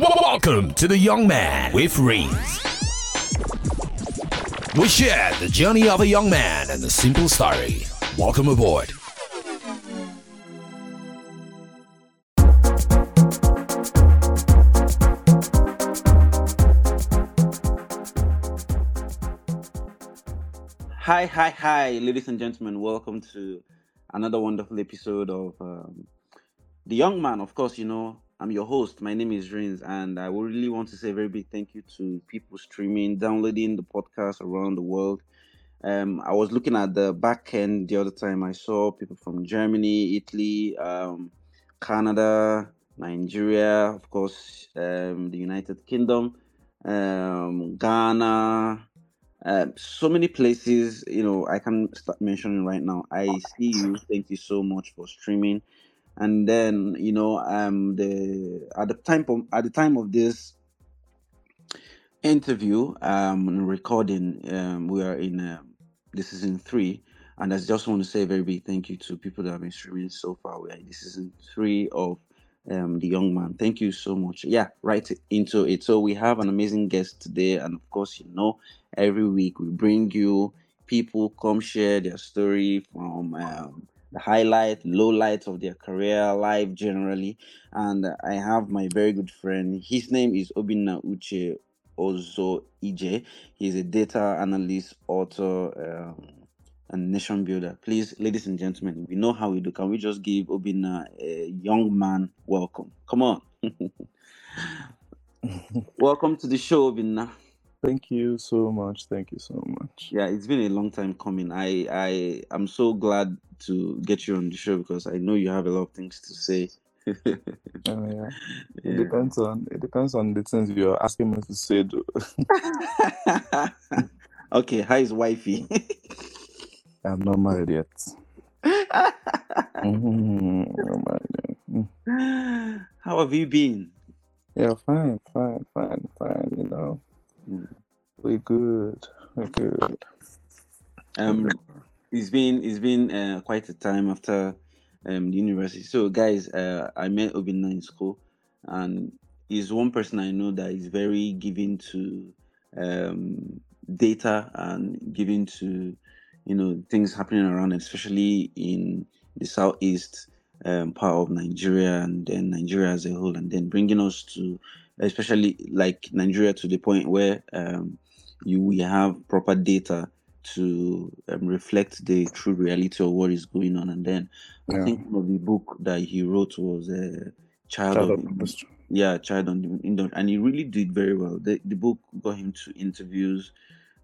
Welcome to the Young Man with Rinz. We share the journey of a young man and the simple story. Welcome aboard. Hi, hi, hi, ladies and gentlemen. Welcome to another wonderful episode of um, The Young Man. Of course, you know, I'm your host. My name is Rinz, and I really want to say a very big thank you to people streaming, downloading the podcast around the world. Um, I was looking at the back end the other time. I saw people from Germany, Italy, um, Canada, Nigeria, of course, um, the United Kingdom, um, Ghana, uh, so many places. You know, I can start mentioning right now. I see you. Thank you so much for streaming. And then, you know, um, the at the time of, at the time of this interview, um, recording, um, we are in um, the season three, and I just want to say a very big thank you to people that have been streaming so far. We are in the season three of um, the young man. Thank you so much. Yeah, right into it. So we have an amazing guest today, and of course, you know, every week we bring you people come share their story from um, the highlight, low lights of their career, life generally. And I have my very good friend. His name is Obinna Uche Ozo Ije. He's a data analyst, author, um, and nation builder. Please, ladies and gentlemen, we know how we do. Can we just give Obinna a young man welcome? Come on. welcome to the show, Obinna. Thank you so much. Thank you so much. Yeah, it's been a long time coming. I I am so glad to get you on the show because I know you have a lot of things to say. Oh, yeah. It depends on it depends on the things you're asking me to say. Though. okay, how is wifey? I'm not married yet. Mhm, not married yet. Mm. how have you been? Yeah, fine, fine, fine, fine. You know, Mm. we good. We're good. Um, it's been it's been uh, quite a time after um the university. So, guys, uh, I met Obinna in school, and he's one person I know that is very given to um data and given to you know things happening around, especially in the southeast um, part of Nigeria and then Nigeria as a whole, and then bringing us to especially like Nigeria to the point where um, you we have proper data to um, reflect the true reality of what is going on. And then I think one of the book that he wrote was uh, Child, Child of of yeah, Child on the and he really did very well. The the book got him to interviews,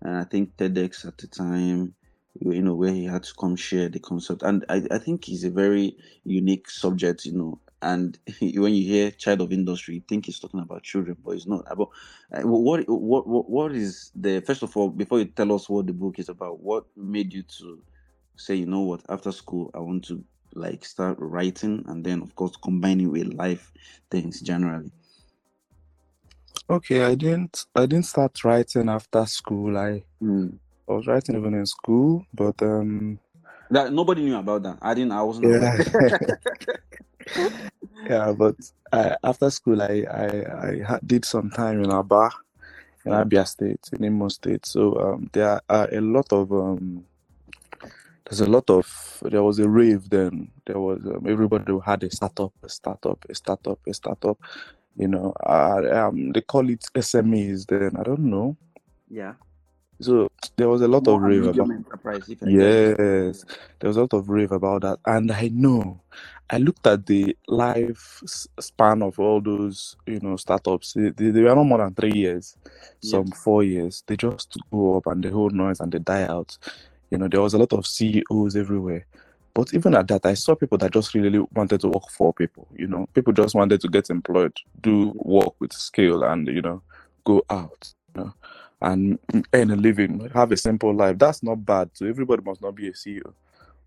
and I think TEDx at the time, you know, where he had to come share the concept. And I, I think he's a very unique subject, you know. And when you hear child of industry, you think he's talking about children, but it's not. About uh, what what what what is the first of all before you tell us what the book is about? What made you to say, you know what, after school I want to like start writing, and then of course combining with life things generally. Okay, I didn't I didn't start writing after school. I Mm. I was writing even in school, but um That nobody knew about that. I didn't. I wasn't yeah. yeah, but I, after school, I I, I did some time in Aba, in Abia State, in Imo State. So um, there are a lot of um, there's a lot of there was a rave then. There was um, everybody who had a startup, a startup, a startup, a startup. You know, uh, um, they call it SMEs then. I don't know. yeah. So there was a lot of More rave about. enterprise. If I get it. Yes, there was a lot of rave about that, and I know. I looked at the life span of all those, you know, startups. They, they, they were not more than three years, some four years. They just go up and the whole noise and they die out. You know, there was a lot of CEOs everywhere. But even at that, I saw people that just really wanted to work for people. You know, people just wanted to get employed, do work with skill, and you know, go out. You know, and earn a living, have a simple life. That's not bad. So everybody must not be a CEO.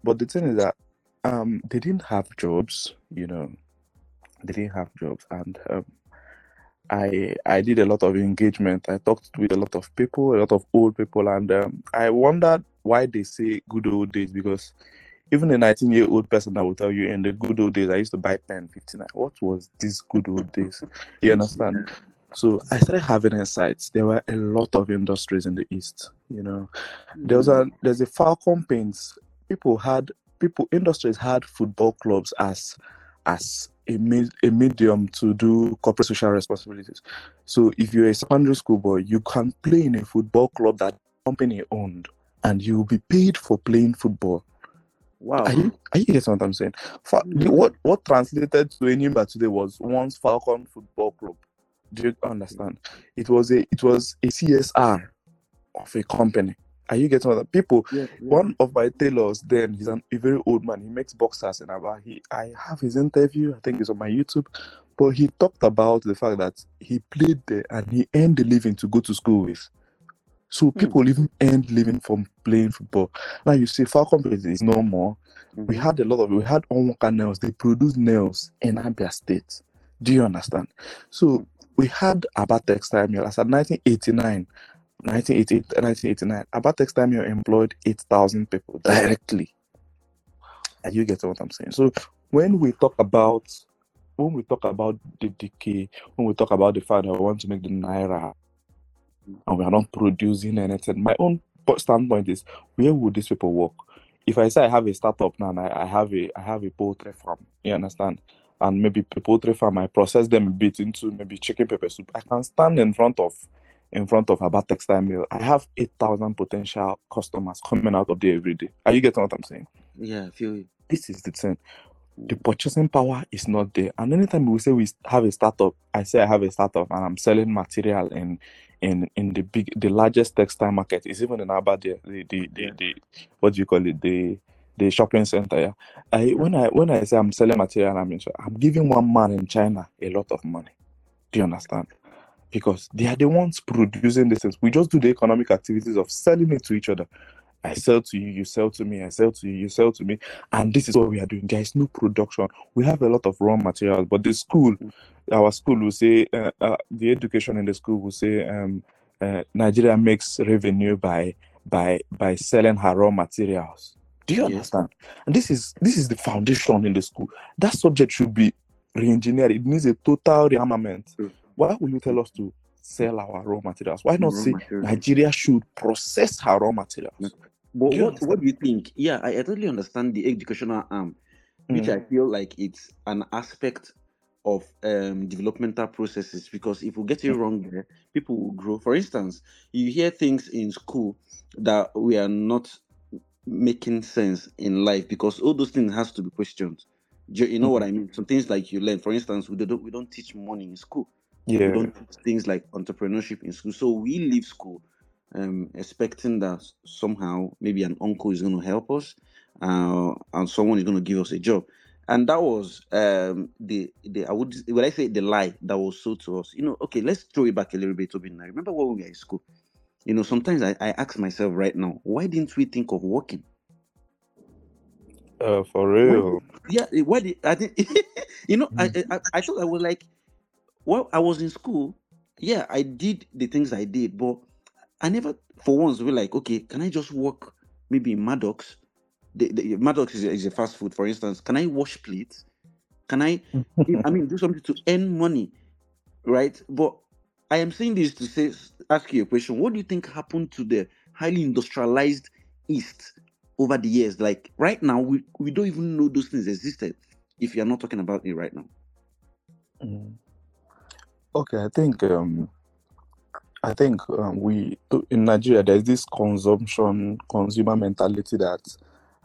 But the thing is that um, they didn't have jobs. You know, they didn't have jobs, and um, I I did a lot of engagement. I talked with a lot of people, a lot of old people, and um, I wondered why they say good old days because even a 19 year old person that will tell you in the good old days, I used to buy pen 59. What was this good old days? You understand? So I started having insights. There were a lot of industries in the east. You know, there was a mm-hmm. there's a Falcon Paints. People had people industries had football clubs as as a, med, a medium to do corporate social responsibilities. So if you're a secondary school boy, you can play in a football club that company owned, and you'll be paid for playing football. Wow. Are you, are you getting what I'm saying? Fa- the- what what translated to Enyimba today was once Falcon Football Club. Do you understand? It was a it was a CSR of a company. Are you getting what people? Yes, One of my tailors then, he's an, a very old man. He makes boxers in Aba. He I have his interview. I think it's on my YouTube. But he talked about the fact that he played there and he earned a living to go to school with. So hmm. people even earned living from playing football. Now you see, Falcon is no more. We mm-hmm. had a lot of we had Onwaka nails. They produce nails in Abia State. Do you understand? So hmm. We had Aba Textile Mill as at 1989, 1988, 1989. Aba Textile Mill employed 8,000 people directly. And you get what I'm saying? So when we talk about when we talk about the decay, when we talk about the fact that we want to make the naira and we are not producing anything, my own standpoint is where would these people work? If I say I have a startup now and I, I have a I have a poultry farm, you understand? And maybe poultry farm, I process them a bit into maybe chicken pepper soup. I can stand in front of in front of Aba textile mill. I have eight thousand potential customers coming out of there every day. Are you getting what I'm saying? Yeah, I feel it. This is the thing. The purchasing power is not there. And anytime we say we have a startup, I say I have a startup and I'm selling material in in in the big the largest textile market is even in Aba there, the the, the, the what do you call it? The the shopping center. Yeah. I when I when I say I'm selling material, I'm I'm giving one man in China a lot of money. Do you understand? Because they are the ones producing this. things. We just do the economic activities of selling it to each other. I sell to you, you sell to me, I sell to you, you sell to me. And this is what we are doing. There is no production. We have a lot of raw materials, but the school, our school will say, uh, uh, the education in the school will say, um, uh, Nigeria makes revenue by by by selling her raw materials. Do you understand? And this is this is the foundation in the school. That subject should be re-engineered. It needs a total rearmament. True. Why will you tell us to sell our raw materials? Why not Raw say materials. Nigeria should process her raw materials? But what understand? what do you think? Yeah, I, I totally understand the educational arm, which Mm. I feel like it's an aspect of um, developmental processes because if we get it wrong there, people will grow. For instance, you hear things in school that we are not making sense in life because all those things has to be questioned. You you know what I mean? Some things like you learn. For instance, we don't we don't teach money in school. Yeah. We don't teach things like entrepreneurship in school. So we leave school um, expecting that somehow maybe an uncle is going to help us uh, and someone is going to give us a job. And that was um, the the I would would I say the lie that was sold to us. You know, okay, let's throw it back a little bit, Tobin. I remember when we were in school. You know, sometimes I, I ask myself right now, why didn't we think of walking? Uh, for Why real. yeah, eh, why did I think you know I, Mm. I I thought I was like well I was in school, yeah, I did the things I did, but I never for once were like, okay, can I just walk maybe in Maddox? The, the Maddox is a, is a fast food, for instance. Can I wash plates? Can I I mean do something to earn money? Right? But I am saying this to say ask you a question. What do you think happened to the highly industrialized East over the years? Like right now, we, we don't even know those things existed if you're not talking about it right now. Mm. Okay, I think um, I think um, we in Nigeria there's this consumption consumer mentality that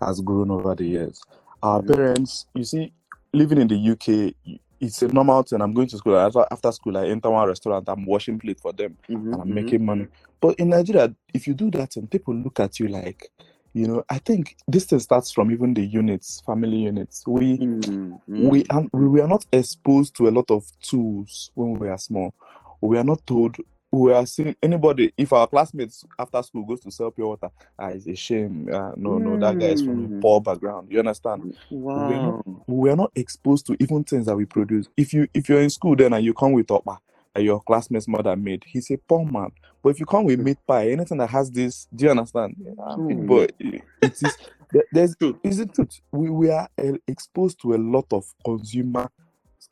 has grown over the years. Our parents, you see, living in the UK, it's a normal thing. I'm going to school after, after school. I enter one restaurant. I'm washing plate for them, Mhm, and I'm mhm. making money. But in Nigeria, if you do that, and people look at you like, you know, I think this thing starts from even the units, family units. We Mm, we are we were not exposed to a lot of tools when we are small. We are not told we are seeing anybody if our classmates after school goes to sell pure water, ah, it's a shame. Uh, no, no, that guy is from a Mm. poor background. You understand? we're, not we were not exposed to even things that we produce. If you if you're in school then and you come with okpa that your classmate's mother made, he's a poor man. But if you come with meat pie, anything that has this, do you understand? But it is There- There's is it truth? We we are uh, exposed to a lot of consumer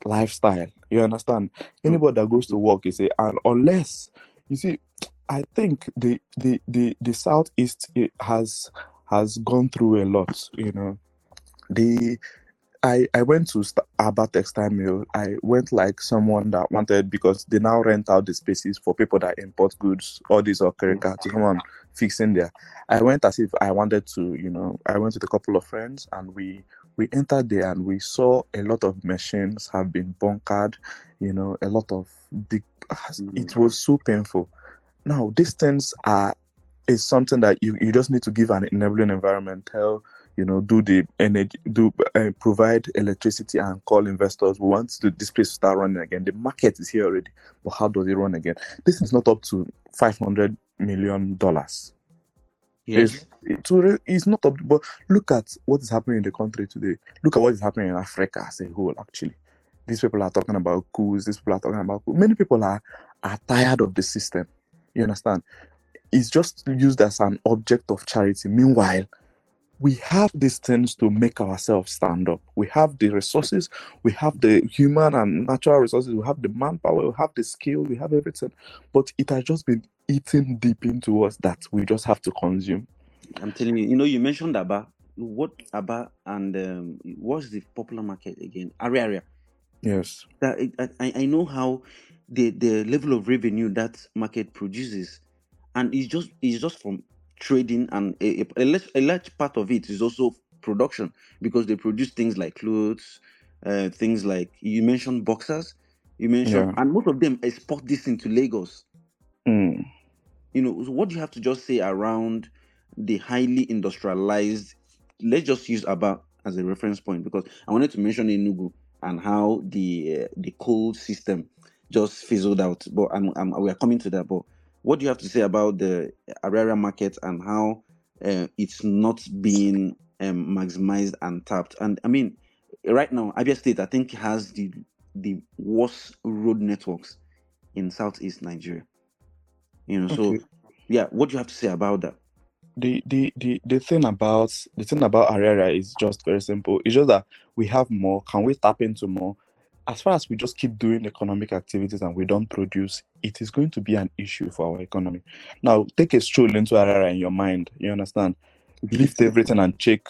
lifestyle. You understand? Hmm. Anybody that goes to work is a and unless you see, I think the the the the southeast it has has gone through a lot. You know, the I I went to St- Aba Textile Mill. I went like someone that wanted because they now rent out the spaces for people that import goods, all these okerika to come and fix in there. I went as if I wanted to, you know, I went with a couple of friends and we we entered there and we saw a lot of machines have been bunkered, you know, a lot of big it was so painful. Now these things are is something that you, you just need to give an enabling environment, tell you know, do the energy, do uh, provide electricity and call investors. We want to, this place to start running again. The market is here already, but how does it run again? This is not up to five hundred million dollars. Yes. It's, it's, not up, but look at what is happening in the country today. Look at what is happening in Africa as a whole. Actually, these people are talking about coups. These people are talking about coups. Many people are are tired of the system. You understand? It's just used as an object of charity. Meanwhile, we have these things to make ourselves stand up. We have the resources, we have the human and natural resources, we have the manpower, we have the skill, we have everything. But it has just been eating deep into us that we just have to consume. I'm telling you, you know, you mentioned Aba. What Aba and um, what's the popular market again? Ariaria. Yes. That I I know how the the level of revenue that market produces, and it's just it's just from trading and a, a, a large- a large part of it is also production because they produce things like clothes, uh, things like you mentioned boxers, you mentioned, Yeah. and most of them export this into Lagos. Mm. you know so what do you have to just say around the highly industrialized let's just use Aba as a reference point because I wanted to mention Enugu and how the uh, the coal system just fizzled out but I'm, I'm, we are coming to that but what do you have to say about the Ariaria market and how uh, it's not being um, maximized and tapped and I mean right now Abia State I think has the the worst road networks in southeast Nigeria you know so yeah what do you have to say about that the the the the thing about the thing about Ariaria is just very simple. It's just that we have more. Can we tap into more? As far as we just keep doing economic activities and we don't produce, it is going to be an issue for our economy. Now, take a stroll into Ariaria in your mind. You understand? Lift everything and check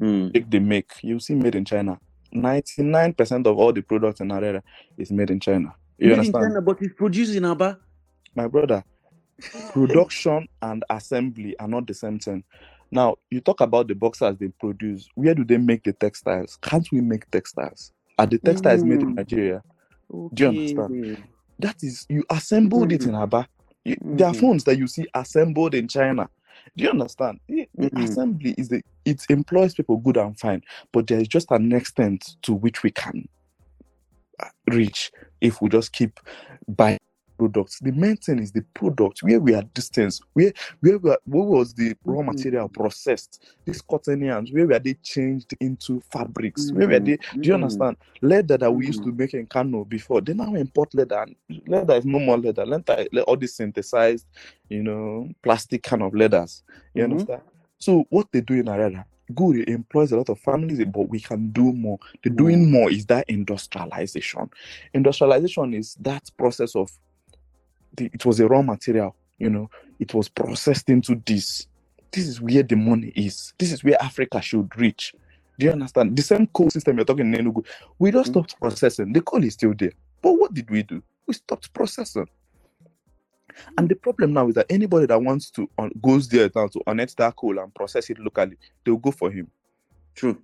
Mm. check the make. You see, made in China. Ninety-nine percent of all the products in Ariaria is made in China. You Made in understand, China, but it's produced in Aba. my brother? production and assembly are not the same thing. Now, you talk about the boxers they produce. Where do they make the textiles? Can't we make textiles? Are the is made in Mm. Nigeria? Do you understand? That is, you assembled it in Aba. You, There are Mhm. phones that you see assembled in China. Do you understand? The assembly is the it employs people good and fine, but there is just an extent to which we can uh, reach if we just keep buying products. The main thing is the product where we are distance, where where we are, where was the raw Mhm. material processed? These cotton yarns, where were they changed into fabrics? Where were Mhm. they? Do you Mhm. understand? Leather that we used to make in Kano before, they now import leather. Leather is no more leather. Leather, le- all these synthesized, you know, plastic kind of leathers. You understand? So what they do in Ariaria, good, it employs a lot of families, but we can do more. The doing more is that industrialization. Industrialization is that process of the, it was a raw material, you know, it was processed into this. This is where the money is. This is where Africa should reach. Do you understand? The same coal system you're talking in Enugu, we just Mhm. stopped processing. The coal is still there. But what did we do? We stopped processing. And the problem now is that anybody that wants to uh, goes there now to unearth that coal and process it locally, they'll go for him. True.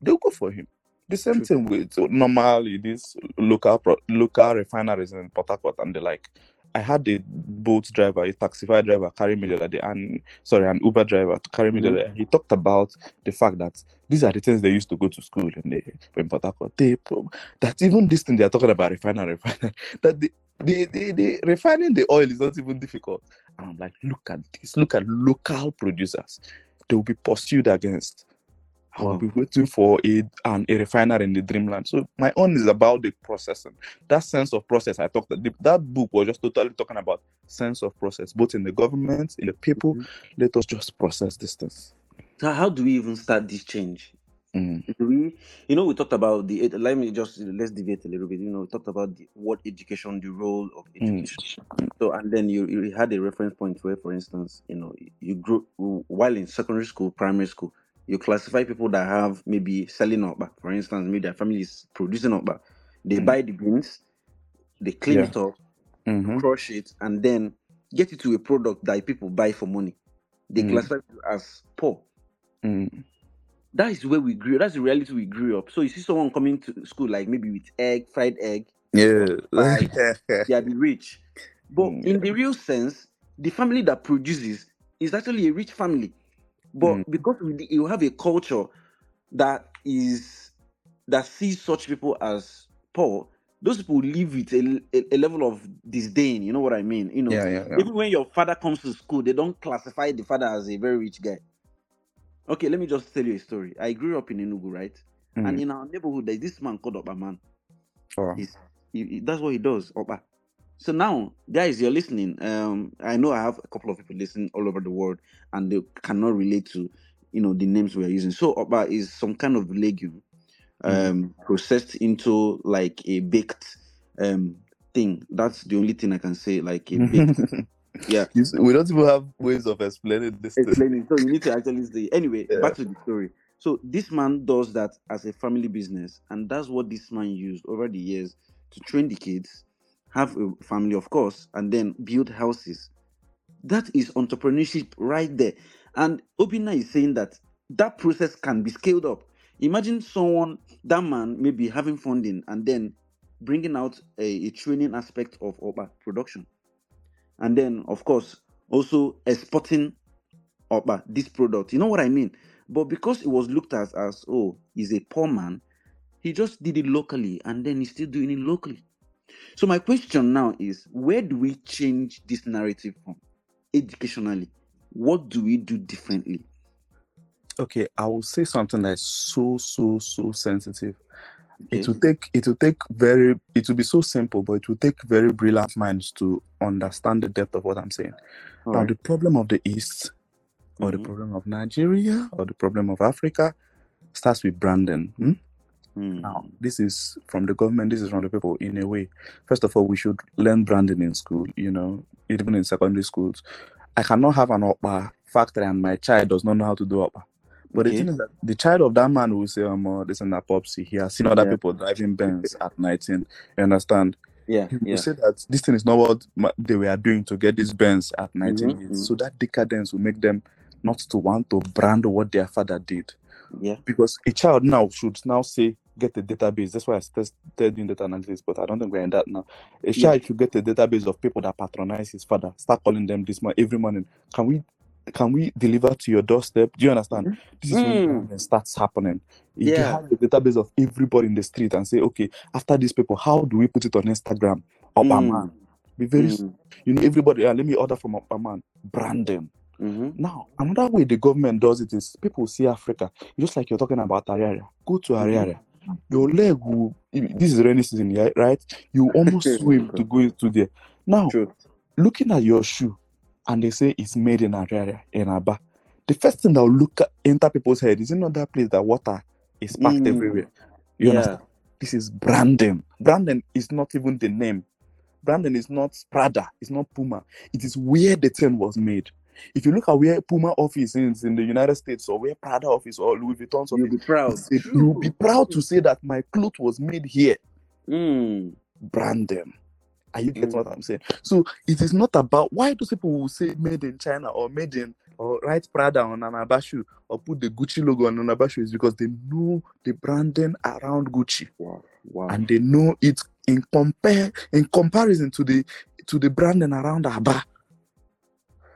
They'll go for him. The same True. thing with so normally these local pro, local refineries in Port Harcourt and the like. I had a Bolt driver, a taxify driver carry me the other day, and sorry, an Uber driver to carry me the Mhm. other day. He talked about the fact that these are the things they used to go to school in the in Port Harcourt. They that even this thing they are talking about refinery, refinery that the the, the, the refining the oil is not even difficult. And I'm like, look at this, look at local producers. They will be pursued against. I will be waiting for a an, a refiner in the dreamland. So my own is about the processing. That sense of process I talked that that book was just totally talking about sense of process, both in the government, in the people. Mhm. Let us just process this thing. So how do we even start this change? Mm. We, you know, we talked about the. Let me just let's deviate a little bit. You know, we talked about the, what education, the role of Mm. education. So, and then you you had a reference point where, for instance, you know, you grew while in secondary school, primary school, you classify people that have maybe selling okpa. For instance, maybe their family is producing okpa. They Mm. buy the beans, they clean Yeah. it up, Mm-hmm. crush it, and then get it to a product that people buy for money. They Mm. classify you as poor. Mm. That is where we grew. That's the reality we grew up. So you see someone coming to school like maybe with egg, fried egg, Yeah. They are the rich. But Mm. in the real sense, the family that produces is actually a rich family. But Mm. because we, you have a culture that is that sees such people as poor, those people live with a, a, a level of disdain. You know what I mean? You know, yeah, yeah, yeah. even when your father comes to school, they don't classify the father as a very rich guy. Okay, let me just tell you a story. I grew up in Enugu, right? And Mm. in our neighborhood, there's this man called Okpa Man. Wow. He, he- that's what he does, Okpa. So now, guys, you're listening. Um, I know I have a couple of people listening all over the world, and they cannot relate to, you know, the names we are using. So Okpa is some kind of legume, Mm. um, processed into like a baked, um, thing. That's the only thing I can say. Like a baked, yeah. See, we don't even have ways of explaining this. thing. explaining. So you need to actually say. Anyway, Yeah. back to the story. So this man does that as a family business, and that's what this man used over the years to train the kids, have a family, of course, and then build houses. That is entrepreneurship right there. And Obinna is saying that that process can be scaled up. Imagine someone, that man, maybe having funding and then bringing out a, a training aspect of Okpa production. And then, of course, also exporting Okpa, this product. You know what I mean? But because it was looked at as, oh, he's a poor man, he just did it locally and then he's still doing it locally. So my question now is where do we change this narrative from educationally? What do we do differently? okay, I will say something that's so so so sensitive. It will take it will take very it will be so simple, but it will take very brilliant minds to understand the depth of what I'm saying. All now, right. the problem of the East, or the Mhm. problem of Nigeria, or the problem of Africa, starts with branding. hmm? Mm. Now, this is from the government, this is from the people in a way. First of all, we should learn branding in school, you know, even in secondary schools. I cannot have an Okpa factory and my child does not know how to do Okpa. But the thing is that the child of that man will say, um, uh, this and that popsy. He has seen other Yeah. people driving Benz at 19. You understand? Yeah, He will yeah. say that this thing is not what they were doing to get this Benz at 19 Mhm, years. mhm. So that decadence will make them not to want to brand what their father did Yeah. because a child now should now say get a database. That's why I started doing data analysis, but I don't think we're in that now. A Yeah. child should get a database of people that patronize his father. Start calling them this morning every morning. Can we can we deliver to your doorstep? Do you understand? This is when Mm. branding starts happening. If you have a database of everybody in the street and say, okay, after these people, how do we put it on Instagram? Okpa Mm. Be very Mm. you know, everybody, uh, let me order from Okpa man. Branding. Mhm. Now, another way the government does it is people see Africa, just like you're talking about Ariaria. Go to Mhm. Ariaria. Your leg will, this is rainy season, right? You almost swim to go into there. Now, True. looking at your shoe, and they say it's made in Ariaria, in Aba, the first thing that will look at, enter people's head is it not that place that water is packed Mm. everywhere? You Yeah. understand? This is branding. Branding is not even the name. Branding is not Prada, it's not Puma. It is where the thing was made. If you look at where Puma office is in the United States or where Prada office or Louis Vuitton's You'll be proud. you'll be proud to say that my clothes was made here. Mm. them. Are you getting Mm. what I'm saying? So it is not about why do people will say made in China or made in or write Prada on an Abashu or put the Gucci logo on an Abashu is because they know the branding around Gucci Wow. Wow. and they know it in compare in comparison to the to the branding around Aba.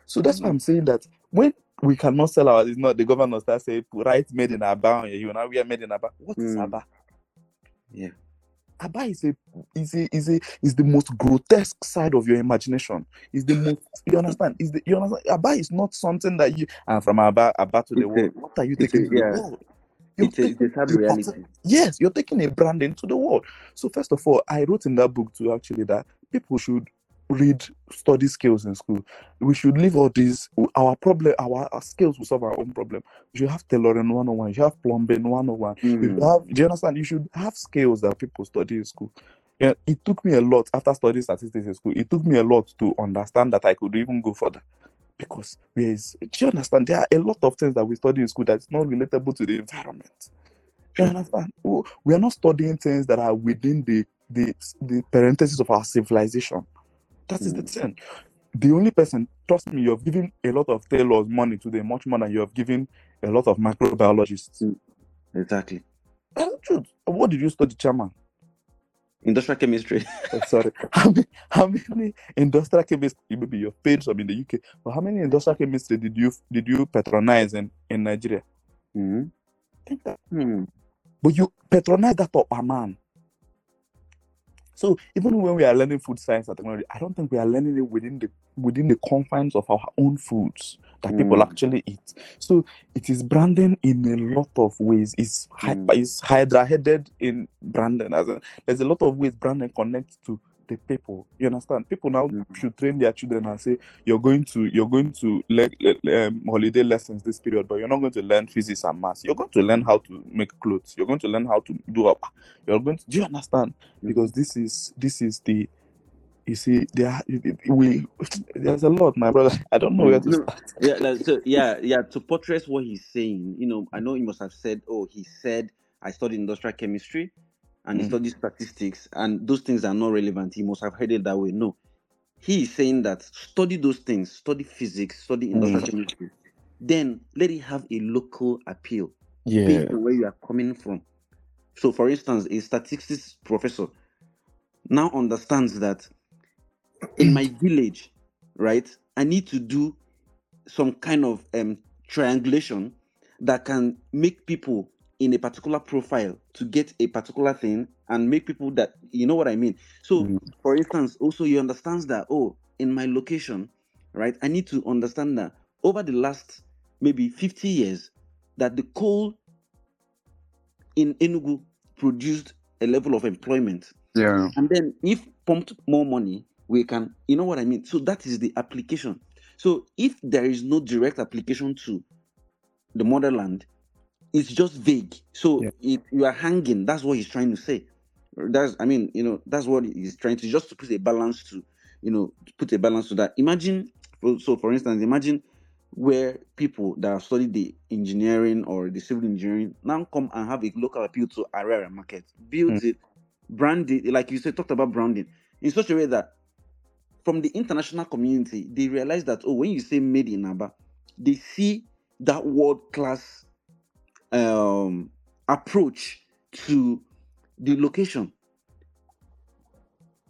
So that's why I'm saying that when we cannot sell our it's not the government that say right made in Aba on you now we are made in Aba. What is Mm. Aba? yeah. Aba is a is a is a is the most grotesque side of your imagination. Is the most you understand? Is the you understand? Aba is not something that you and from Aba Abba to the world. What are you taking to yeah. the world? You're It's a, it's taking a the reality. Yes, you're taking a brand into the world. So first of all, I wrote in that book too actually that people should read study skills in school. We should leave all these our problem, our, our skills will solve our own problem. You should have tailoring 101, you should have plumbing 101. You should Mm. have do you understand? You should have skills that people study in school. Yeah, it took me a lot after studying statistics in school. It took me a lot to understand that I could even go further. Because there is do you understand? There are a lot of things that we study in school that's not relatable to the environment. You understand? We are not studying things that are within the the, the parentheses of our civilization. That is the Mm. thing. The only person, trust me, you have given a lot of tailors money to today, much more than you have given a lot of microbiologists. Mm. Exactly. That's the truth. What did you study, Chairman? Industrial chemistry. Oh, sorry. How many, how many industrial chemists? Maybe you've paid some in the UK, but how many industrial chemists did you did you patronize in, in Nigeria? Mhm. Think that. Mm. But you patronize that okpa man. So even when we are learning food science and technology, I don't think we are learning it within the within the confines of our own foods that people Mm. actually eat. So it is branding in a lot of ways. It's Mm. it's hydra headed in branding. As in, there's a lot of ways branding connects to the people. You understand? People now Mm. should train their children and say you're going to you're going to le- le- um, holiday lessons this period, but you're not going to learn physics and maths. You're going to learn how to make clothes. You're going to learn how to do up. You're going to do you understand? Mm. Because this is this is the you see there we there's a lot, my brother. I don't know where to start. yeah, like, so yeah, yeah. To portray what he's saying, you know, I know he must have said, "Oh, he said I studied industrial chemistry, and he Mm. studied statistics, and those things are not relevant." He must have heard it that way. No, he is saying that study those things, study physics, study industrial Mm. chemistry, then let it have a local appeal Yeah. based on where you are coming from. So, for instance, a statistics professor now understands that in my village, right, I need to do some kind of um, triangulation that can make people in a particular profile to get a particular thing and make people that you know what I mean. So, Mm. for instance, also you understand that oh, in my location, right, I need to understand that over the last maybe 50 years, that the coal in Enugu produced a level of employment Yeah. and then if pumped more money we can you know what i mean so that is the application so if there is no direct application to the motherland it's just vague. So Yeah. you are hanging that's what he's trying to say. That's i mean you know that's what he's trying to just to put a balance to you know put a balance to that. Imagine so- for instance imagine where people that have studied the engineering or the civil engineering now come and have a local appeal to Ariaria market. Builds hmm. it brand it like you said talked about branding in such a way that from the international community they realize that oh when you say made in aba they see that world class um approach to the location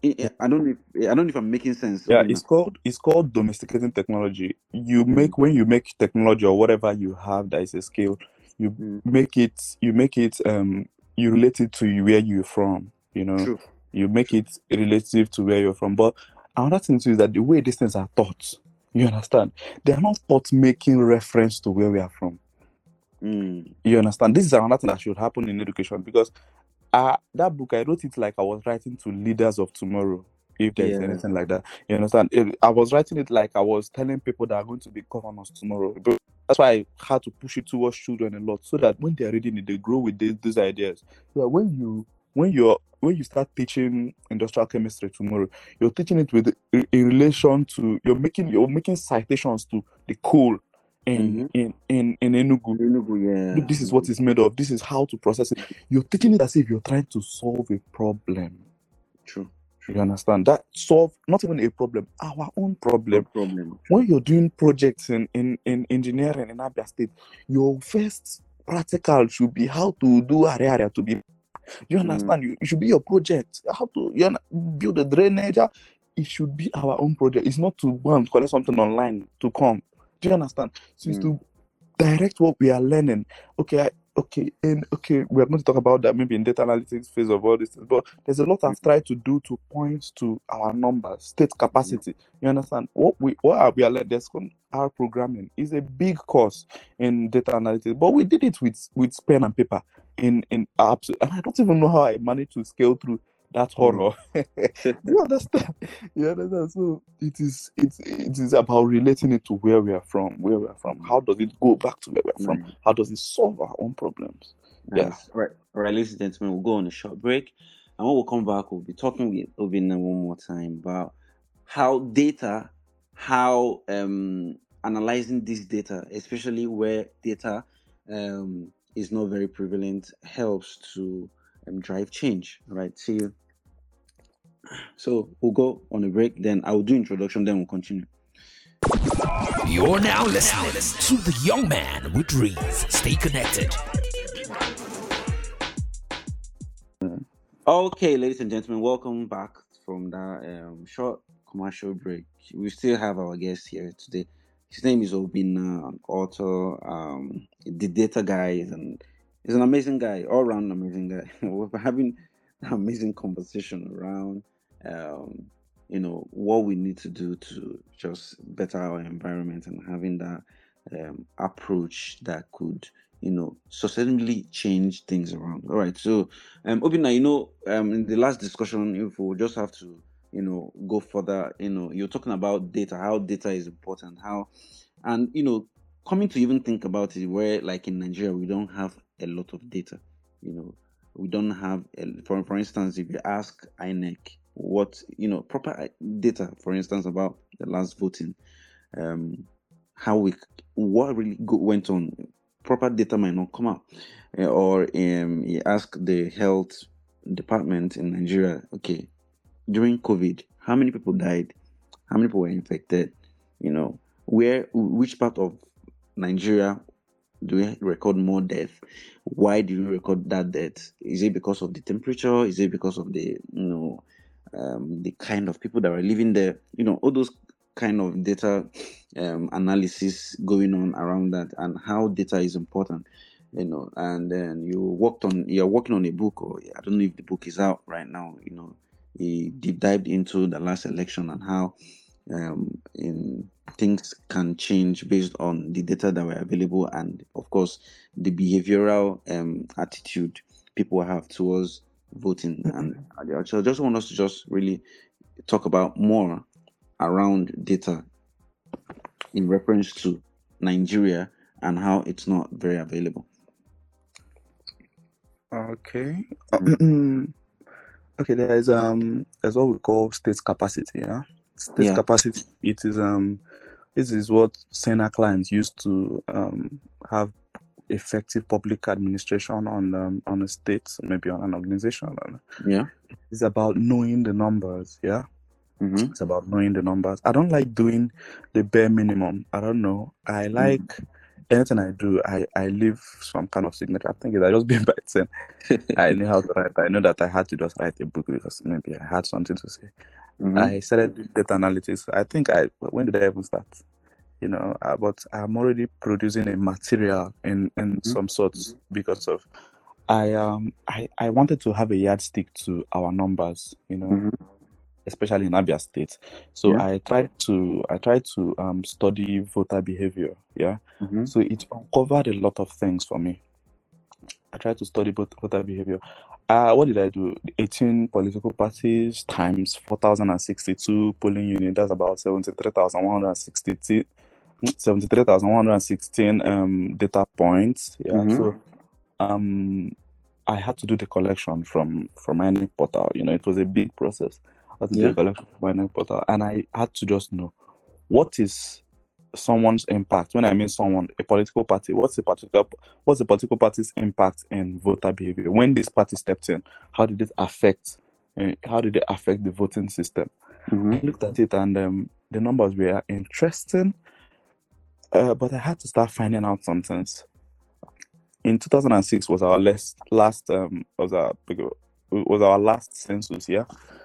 I- don't know if, I don't know if I'm making sense. Yeah, it's called it's called domesticating technology. You Mm. make when you make technology or whatever you have that is a skill, you Mm. make it you make it um you relate it to where you're from. You know, True. you make it relative to where you're from. But another thing too is that the way these things are taught, you understand, they are not taught making reference to where we are from. Mm. You understand? This is another thing that should happen in education because uh, that book I wrote it like I was writing to leaders of tomorrow, if there is Yeah. anything like that. You understand? It- I was writing it like I was telling people that are going to be governors tomorrow. But that's why I had to push it towards children a lot, so that when they are reading it, they grow with these, these ideas. So that when you when you're when you start teaching industrial chemistry tomorrow, you're teaching it with in relation to you're making you're making citations to the coal in Mhm. in in in Enugu. Enugu, yeah. This is what it's made of. This is how to process it. You're teaching it as if you're trying to solve a problem. True. You understand? That solve not even a problem, our own problem. problem. When you're doing projects in, in, in engineering in Abia State, your first practical should be how to do Ariaria to be. You understand? You, it should be your project. How to you know, build a drainage. It should be our own project. It's not to go and collect something online to come. Do you understand? So it's Mm. to direct what we are learning. Okay, I, okay, and okay, we're going to talk about that maybe in data analytics phase of all this, but there's a lot I've tried to do to point to our numbers, state capacity. You understand? What we what are we are learning? There's our programming is a big course in data analytics, but we did it with with pen and paper in in apps, and I don't even know how I managed to scale through that horror. you understand? You understand? So it is it's it is about relating it to where we are from, where we are from. How does it go back to where we're from? Mm. How does it solve our own problems? Yeah. Nice. Right, all right, ladies and gentlemen, we'll go on a short break. And when we come back, we'll be talking with Obinna one more time about how data, how um analyzing this data, especially where data um is not very prevalent, helps to um, drive change. All right, see you. So we'll go on a break, then I will do introduction, then we'll continue. You're now listening to the young man with dreams. Stay connected. Okay, ladies and gentlemen, welcome back from that um, short commercial break. We still have our guest here today. His name is Obinna, an author, um, the data guy, and he's an amazing guy, all round amazing guy. We're having an amazing conversation around, um, you know, what we need to do to just better our environment and having that um, approach that could, you know, sustainably change things around. All right, so um, Obinna, you know, um, in the last discussion, if we just have to, you know, go further, you know, you're talking about data, how data is important, how, and you know, coming to even think about it, where like in Nigeria we don't have a lot of data, you know, we don't have, a, for for instance, if you ask INEC what you know proper data, for instance, about the last voting, um, how we what really go, went on, proper data might not come out, Uh, or um, you ask the health department in Nigeria, okay, during COVID, how many people died? How many people were infected? You know, where, which part of Nigeria do we record more death? Why do we record that death? Is it because of the temperature? Is it because of the, you know, um, the kind of people that are living there? You know, all those kind of data um, analysis going on around that and how data is important you know and then you worked on you're working on a book or i don't know if the book is out right now you know he deep dived into the last election and how um, in things can change based on the data that were available and of course the behavioral um, attitude people have towards voting and so i just want us to just really talk about more around data in reference to nigeria and how it's not very available Okay. okay, there's um there's what we call state capacity, yeah. State Yeah. capacity it is um this is what Senate clients used to um have effective public administration on um, on a state, maybe on an organization. Yeah It's about knowing the numbers, yeah. hmm It's about knowing the numbers. I don't like doing the bare minimum. I don't know. I like anything I do, I, I leave some kind of signature. I think it I just been by 10. I knew how to write. I know that I had to just write a book because maybe I had something to say. Mhm. I started data analytics. I think I when did I even start? You know, uh, but I'm already producing a material in in some sorts because of I um I, I wanted to have a yardstick to our numbers, you know, Mhm. Especially in Abia State. So Yeah. I tried to I tried to um study voter behavior, yeah. Mhm. So it uncovered a lot of things for me. I tried to study both voter behavior. Uh, what did I do? 18 political parties times 4,062 polling units. That's about 73,116 73,116 um, data points. Yeah. Mhm. So um, I had to do the collection from from INEC portal. You know, it was a big process. To do Yeah. the collection from INEC portal, and I had to just know what is someone's impact. When I mean someone, a political party, what's the particular what's the political party's impact in voter behavior? When this party stepped in, how did it affect? Uh, how did it affect the voting system? Mhm. I looked at it, and um, the numbers were interesting, uh, but I had to start finding out some things. In 2006 was our last last um was our was our last census. Yeah.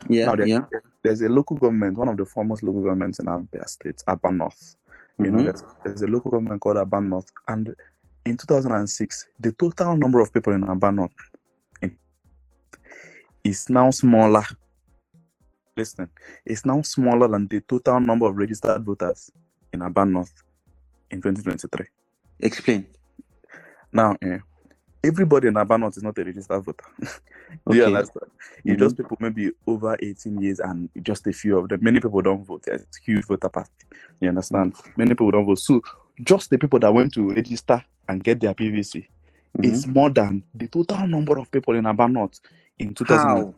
Yeah. Now, there- yeah. There's a local government, one of the foremost local governments in Abia State, Aba North. You know, Mhm. there's, there's a local government called Aba North, and in 2006, the total number of people in Aba North is now smaller. Listen, it's now smaller than the total number of registered voters in Aba North in 2023. Explain. Now, eh, everybody in Aba North is not a registered voter. Do you Okay. understand? It's just people maybe over 18 years and just a few of them. Many people don't vote. There's a huge voter party. You understand? Many people don't vote. So just the people that went to register and get their PVC Mhm. is more than the total number of people in Aba North in 2000. How?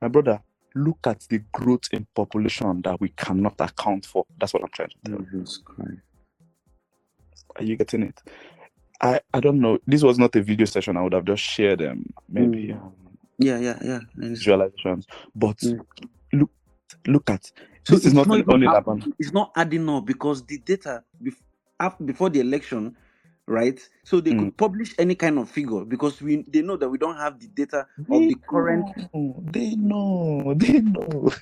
My brother, look at the growth in population that we cannot account for. That's what I'm trying to tell you. Are you getting it? I, I don't know. This was not a video session. I would have just shared um, maybe um, Yeah, yeah, yeah. Visualizations. But Mm. look, look at So this is it's not, not only add-. It's not adding up because the data before the election, right? So they Mm. could publish any kind of figure because we they know that we don't have the data of the current. know, they know, they know.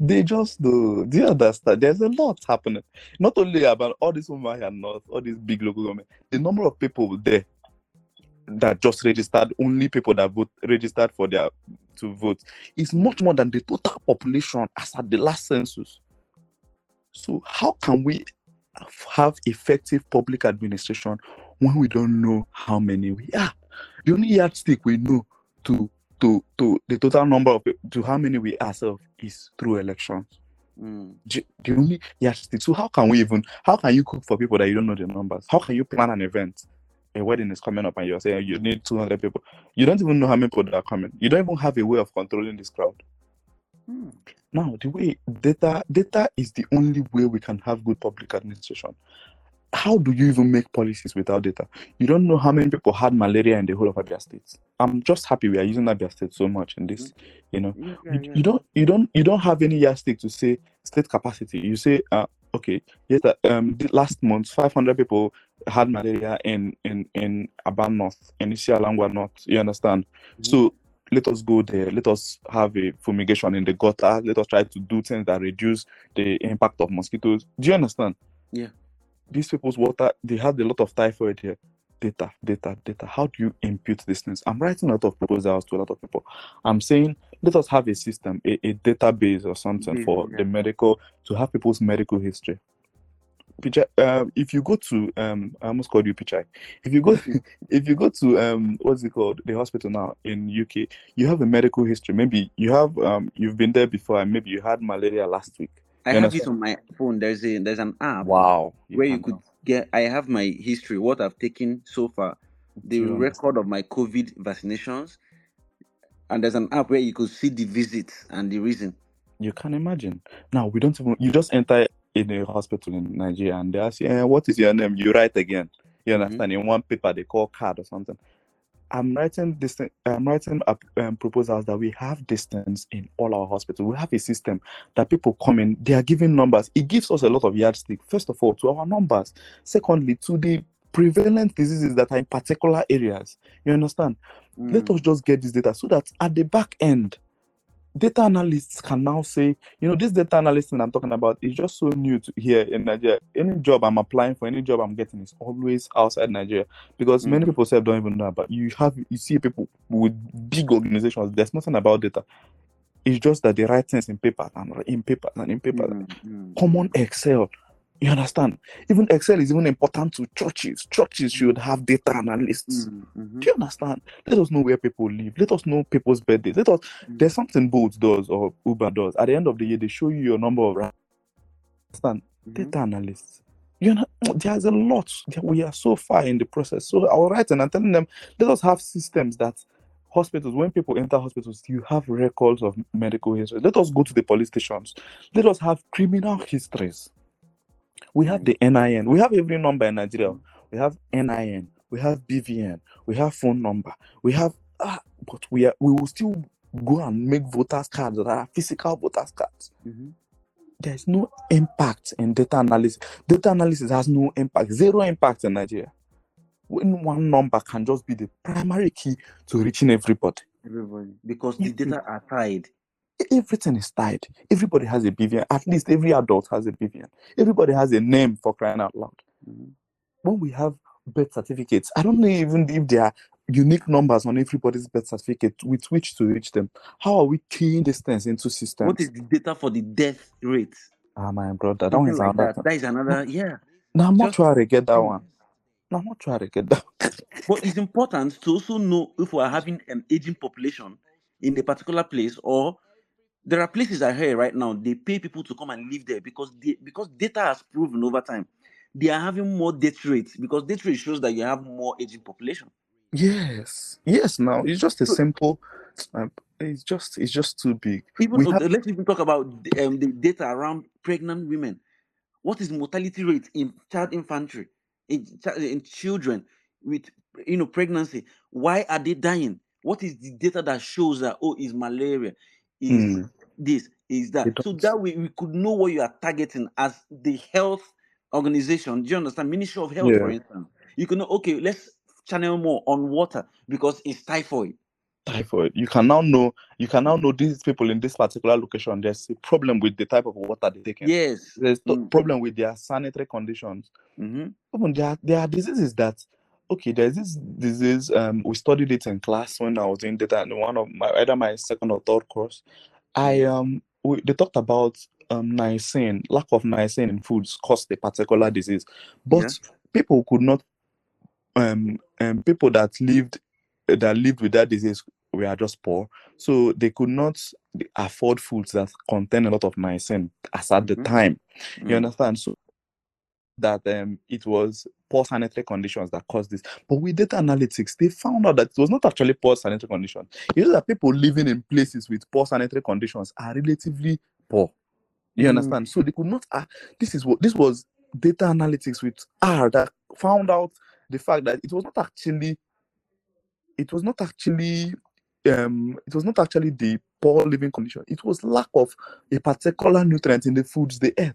they just know. Do you understand? There's a lot happening. Not only about all this women and north, all these big local government. The number of people there that just registered, only people that vote registered for their to vote, is much more than the total population as at the last census. So how can we have effective public administration when we don't know how many we are? The only yardstick we know to to to the total number of to how many we ourselves is through elections. Mm. J- The only yardstick. So how can we even how can you cook for people that you don't know the numbers? How can you plan an event? A wedding is coming up and you're saying you need 200 people. You don't even know how many people that are coming. You don't even have a way of controlling this crowd. Mm. Now, the way data data is the only way we can have good public administration. How do you even make policies without data? You don't know how many people had malaria in the whole of Abia State. I'm just happy we are using Abia State so much in this. You know, Yeah, yeah, you, you don't you don't you don't have any yardstick to say state capacity. You say, uh, okay, yes, uh, um, last month 500 people had malaria in in in Aba North, in Isialangwa North. You understand? Mhm. So let us go there. Let us have a fumigation in the gutter. Let us try to do things that reduce the impact of mosquitoes. Do you understand? Yeah. These people's water, they had a lot of typhoid here. Data, data, data. How do you impute these things? I'm writing a lot of proposals to a lot of people. I'm saying let us have a system, a, a database or something Base, for yeah. the medical to have people's medical history. Pichai, um, if you go to um, I almost called you Pichai. If you go, if you go to um, what's it called, the hospital now in UK, you have a medical history. Maybe you have um, you've been there before, and maybe you had malaria last week. I You have it on my phone. There's a there's an app Wow, where you could get. I have my history, what I've taken so far, the Yeah. record of my COVID vaccinations, and there's an app where you could see the visits and the reason. You can imagine. Now we don't even. You just enter in a hospital in Nigeria, and they ask you, eh, "What is your name?" You write again. You understand? In one paper, they call card or something. I'm writing this. I'm writing up um, proposals that we have distance in all our hospitals. We have a system that people come in. They are giving numbers. It gives us a lot of yardstick. First of all, to our numbers. Secondly, to the prevalent diseases that are in particular areas. You understand? let Mm. us just get this data so that at the back end data analysts can now say you know this data analyst thing i'm talking about is just so new to here in nigeria any job i'm applying for any job i'm getting is always outside nigeria because Mm. many people say don't even know about you have you see people with big organizations there's nothing about data it's just that they write things in paper and in paper and in paper Mm, mm. common excel you understand even excel is even important to churches churches should have data analysts Mm, mhm. do you understand? Let us know where people live. Let us know people's birthdays. Let us. Mm. There's something Bolt does or Uber does. At the end of the year, they show you your number of. Understand? Mhm. Data analysts. You know, there's a lot. We are so far in the process. So I was writing and telling them, let us have systems that hospitals, when people enter hospitals, you have records of medical history. Let us go to the police stations. Let us have criminal histories. We have the NIN. We have every number in Nigeria. We have NIN. We have BVN. We have phone number. We have, ah, but we are we will still go and make voters cards that are physical voters cards. Mhm. There's no impact in data analysis. Data analysis has no impact, zero impact in Nigeria. When one number can just be the primary key to reaching everybody. Everybody, because the data are tied. Everything is tied. Everybody has a BVN. At least every adult has a BVN. Everybody has a name for crying out loud. Mhm. when we have birth certificates, I don't know even if there are unique numbers on everybody's birth certificate with which to reach them. How are we keying these things into systems? What is the data for the death rate? ah my brother? That one is like another. that. That is another. Yeah. Now I'm Just- mortuary get that one. No, I'm not trying to get that. But it's important to also know if we are having an aging population in a particular place or there are places I hear right now they pay people to come and live there because they, because data has proven over time they are having more death rates because death rate shows that you have more aging population. yes, yes. Now it's just a simple. Um, it's just it's just too big. Even have- let's even talk about um, the data around pregnant women. What is mortality rate in child infantry, in, in children with you know pregnancy? Why are they dying? What is the data that shows that oh, is malaria, is Hmm. this, is that? So that way we could know what you are targeting as the health organization. Do you understand? Ministry of Health, for instance. You can know, okay, let's channel more on water because it's typhoid. typhoid. You can now know you can now know these people in this particular location. There's a problem with the type of water they take. in. Yes. There's a Mm. problem with their sanitary conditions. hmm Even there are diseases that okay, there's this disease. Um, we studied it in class when I was in data in one of my either my second or third course. I um we, they talked about um niacin, lack of niacin in foods caused a particular disease, but Yeah. people could not um um people that lived that lived with that disease were just poor, so they could not afford foods that contain a lot of niacin as at the Mhm. time. You Mm. understand? So that um it was poor sanitary conditions that caused this. But with data analytics, they found out that it was not actually poor sanitary conditions. It's that people living in places with poor sanitary conditions are relatively poor. You Mm. understand? So they could not. Uh, this is what this was data analytics with R that found out the fact that it was not actually. It was not actually. Um, it was not actually the poor living condition. It was lack of a particular nutrient in the foods they ate.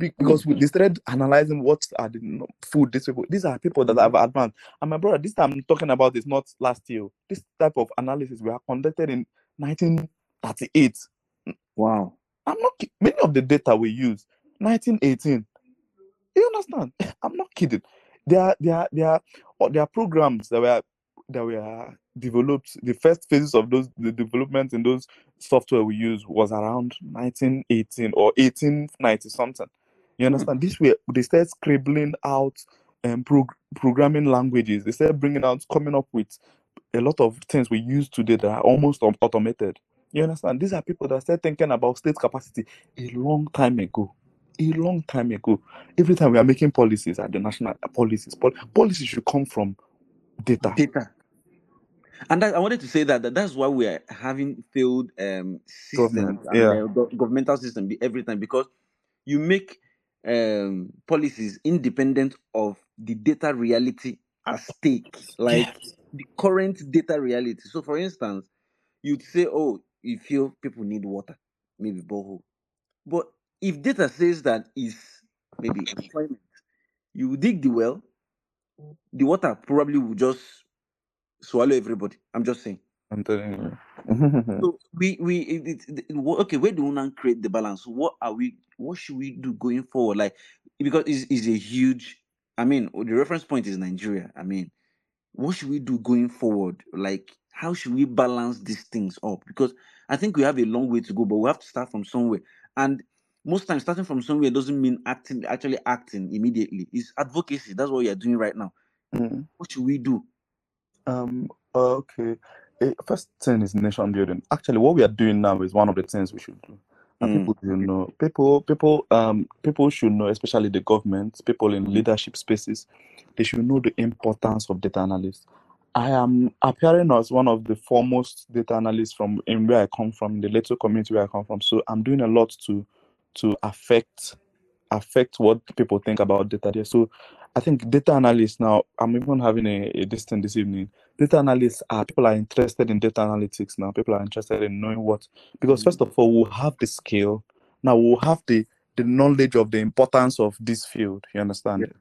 Be- Because we they started analyzing what are the food these people. These are people that have advanced. And my brother, this time I'm talking about is not last year. This type of analysis we have conducted in 1938. Wow. I'm not many of the data we use 1918. You understand? I'm not kidding. There are there are there are there are programs that were that were developed. The first phases of those the development in those software we use was around 1918 or 1890 something. You understand? This way they start scribbling out um prog- programming languages. They start bringing out coming up with a lot of things we use today that are almost automated. You understand? These are people that start thinking about state capacity a long time ago. A long time ago. Every time we are making policies at the national policies, pol- policies should come from data. Data. And that, I wanted to say that, that that's why we are having failed um, systems Government, and uh, go- governmental system every time because you make um, policies independent of the data reality at stake, like Yes. the current data reality. So, for instance, you'd say, "Oh, you feel people need water, maybe borehole," but if data says that is maybe employment, you dig the well, the water probably will just swallow everybody. I'm just saying. I'm telling you. So we we it, it, it- okay. Where do we now create the balance? What are we? What should we do going forward? Like because it's, it's a huge. I mean, the reference point is Nigeria. I mean, what should we do going forward? Like, how should we balance these things up? Because I think we have a long way to go, but we have to start from somewhere. And most times, starting from somewhere doesn't mean acting actually acting immediately. It's advocacy. That's what we are doing right now. Mm. What should we do? Um. Okay. Eh, first thing is nation building. Actually, what we are doing now is one of the things we should do. And Mm. people should know. People, people, um, people should know, especially the government, people in leadership spaces, they should know the importance of data analysts. I am appearing as one of the foremost data analysts from in where I come from, the little community where I come from. So I'm doing a lot to to affect affect what people think about data there. So I think data analysts now, I'm even having a, a this this evening. Data analysts are people are interested in data analytics now. People are interested in knowing what because first of all, we'll have the skill. Now we'll have the the knowledge of the importance of this field. You understand?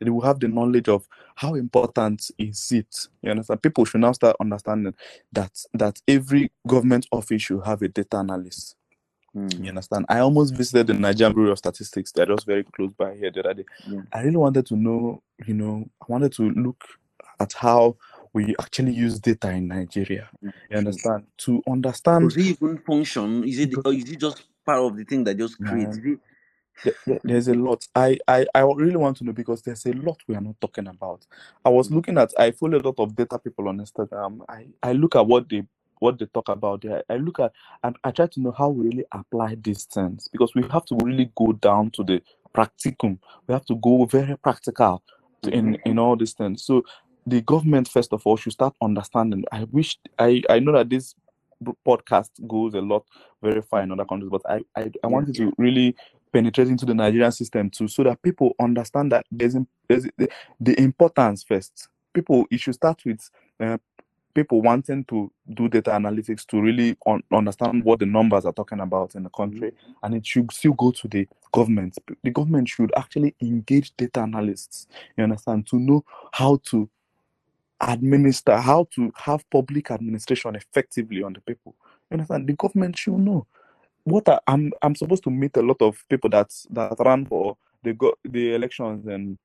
They will have the knowledge of how important is it. You understand? People should now start understanding that that every government office should have a data analyst. Mm. You understand? I almost visited the Nigerian Bureau of Statistics. They're just very close by here the other day. Yeah. I really wanted to know, you know, I wanted to look at how we actually use data in Nigeria. Yeah, You understand? To understand Does it even function? Is it or is it just part of the thing that just creates? Is it There- there- There's a lot. I, I I really want to know because there's a lot we are not talking about. I was hmm. looking at I follow a lot of data people on Instagram. I, I look at what they what they talk about there. I look at and I try to know how we really apply these things because we have to really go down to the practicum. We have to go very practical in in all these things. So the government first of all should start understanding. I wish I I know that this podcast goes a lot very far in other countries, but I I, I wanted to really penetrate into the Nigerian system too, so that people understand that there's, there's the, the importance first. People, it should start with uh, people wanting to do data analytics to really un- understand what the numbers are talking about in the country, mm-hmm. and it should still go to the government. The government should actually engage data analysts. You understand to know how to administer, how to have public administration effectively on the people. You understand? The government should know what I, I'm I'm supposed to meet a lot of people that that ran for the go, the elections in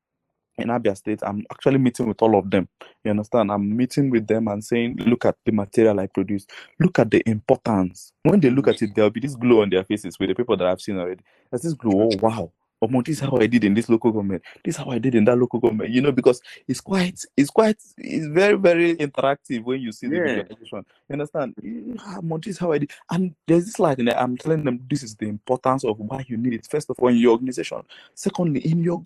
in Abia State. I'm actually meeting with all of them. You understand? I'm meeting with them and saying, look at the material I produce. Look at the importance. When they look at it, there'll be this glow on their faces with the people that I've seen already. There's this glow. Oh wow. Oh, this is how I did in this local government. This is how I did in that local government. You know, because it's quite, it's quite, it's very, very interactive when you see the Yeah. visualization. You understand? Ah, Mo, this is how I did. And there's this slide in there. I'm telling them this is the importance of why you need it. First of all, in your organization. Secondly, in your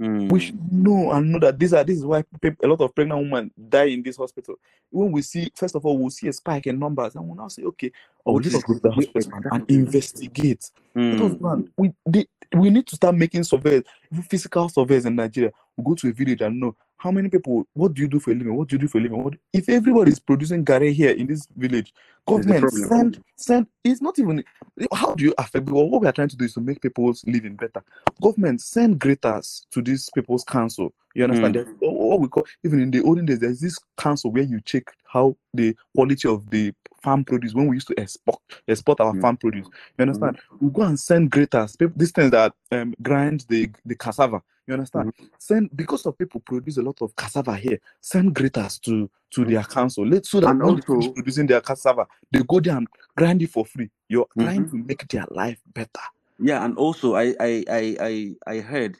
Mm. we should know and know that these are this is why a lot of pregnant women die in this hospital. When we see, first of all, we'll see a spike in numbers, and we'll now say, okay, Oh, oh, this is go to the hospital and- and investigate. Mm. we they, we need to start making surveys, physical surveys in Nigeria. We go to a village and know how many people. What do you do for a living? What do you do for a living? What, if everybody is producing gari here in this village, government send send. It's not even. How do you affect? What we are trying to do is to make people's living better government send graders to these people's council. You understand? Mm. What we call even in the olden days, there's this council where you check how the quality of the farm produce when we used to export export our Mm. farm produce. You understand? We go and send graders, peop- these things that um, grind the the cassava. You understand? Send because of people produce a lot of cassava here. Send graders to to their council. Let so that And also- producing their cassava, they go there and grind it for free. You're trying Mhm. to make their life better. Yeah, and also I I I I, I heard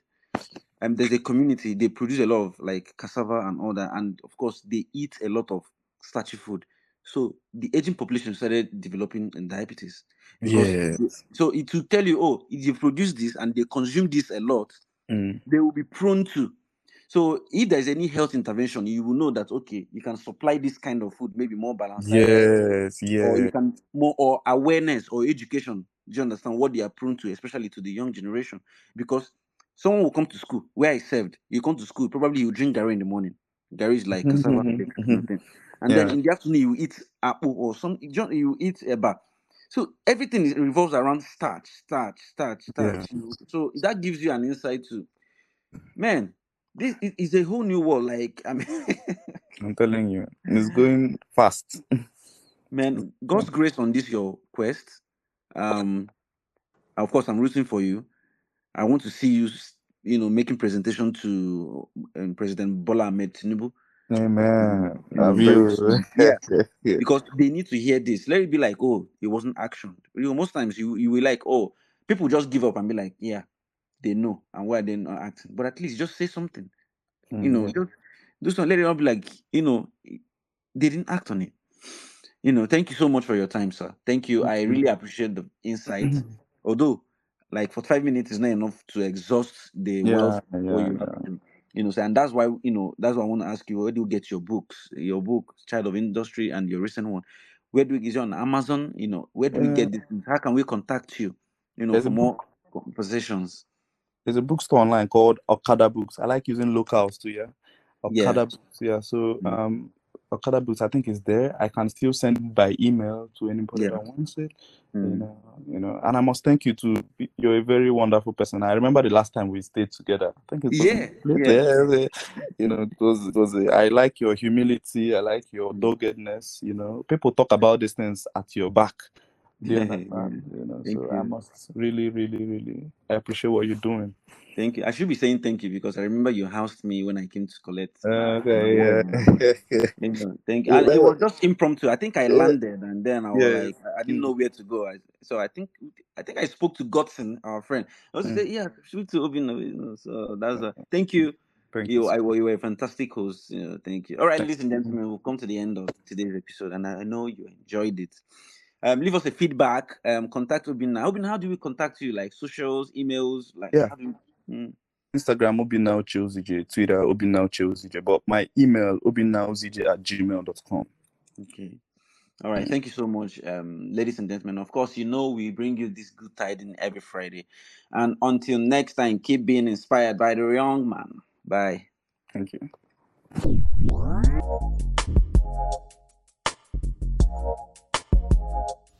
um there's a community they produce a lot of like cassava and all that, and of course they eat a lot of starchy food. So the aging population started developing in diabetes. they- So it will tell you, oh, if you produce this and they consume this a lot, Mm. they will be prone to. So if there's any health intervention, you will know that okay, you can supply this kind of food, maybe more balanced. diet, Yes, or yeah. you can more or awareness or education. Do you understand what they are prone to, especially to the young generation? Because someone will come to school where I served. You come to school, probably you drink gari in the morning. gari is like cassava Mhm, cake mhm, kind of thing. and then in the afternoon you eat apple or some you eat eba. So everything is, revolves around starch, starch, starch, starch. know. So that gives you an insight to, man. This is, a whole new world. Like I mean, I'm telling you, it's going fast. man, God's grace on this your quest. Um, of course, I'm rooting for you. I want to see you, you know, making presentation to um, President Bola Ahmed Tinubu Amen. you know, Have very? Yeah, because they need to hear this. Let it be like, oh, it wasn't action. You know, most times you you will like, oh, people just give up and be like, yeah, they know and why they're not acting. But at least just say something. You know, Mhm. just do something. Let it be like, you know, they didn't act on it. You know, thank you so much for your time, sir. Thank you. I really appreciate the insight. Although, like for five minutes is not enough to exhaust the Yeah, wealth yeah, you yeah. you know. So, and that's why you know that's why I want to ask you where do you get your books, your book, Child of Industry, and your recent one. Where do we get it on Amazon? You know, where do we get this? How can we contact you? You know, There's for more conversations. There's a bookstore online called Okada Books. I like using locals too, yeah. Yeah. Okada Books, yeah. So Mm. um Okada Books, I think is there. I can still send it by email to anybody Yeah. that wants it. You Mm. know, you know, and I must thank you too. You're a very wonderful person. I remember the last time we stayed together. I think it was Yeah, yeah. yeah, you know, it was it was a, I like your humility, I like your doggedness, you know. People talk about these things at your back. Do you understand? You know, Thank so I must really, really, really I appreciate what you're doing. Thank you. I should be saying thank you because I remember you housed me when I came to collect. Uh, okay, award. yeah. Thank you. Thank you. Yeah, And it was just impromptu. I think I Yeah. landed and then I was Yeah. like, I didn't know where to go. I, so I think I think I spoke to Godson, our friend. I was Mm. say, yeah, speak to Obin. You know, so that's a thank you. Thank You, you. I, you were a fantastic host. You know, thank you. All right, ladies and gentlemen, we've come to the end of today's episode, and I know you enjoyed it. Um, leave us a feedback. Um, contact Obin. Obin, how do we contact you? Like socials, emails, like Yeah. how do we, mm, Instagram Obinau Chilzj, Twitter Obinau Chilzj, but my email obinauzj at gmail.com. Okay. All right. Thank you so much, um, ladies and gentlemen. Of course, you know we bring you this good tidings every Friday. And until next time, keep being inspired by the young man. Bye. Thank you.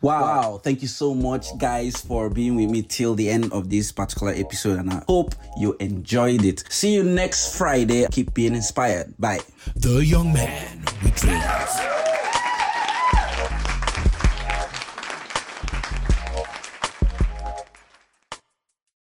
Wow. wow. Thank you so much, guys, for being with me till the end of this particular episode. And I hope you enjoyed it. See you next Friday. Keep being inspired. Bye. The young man with dreams.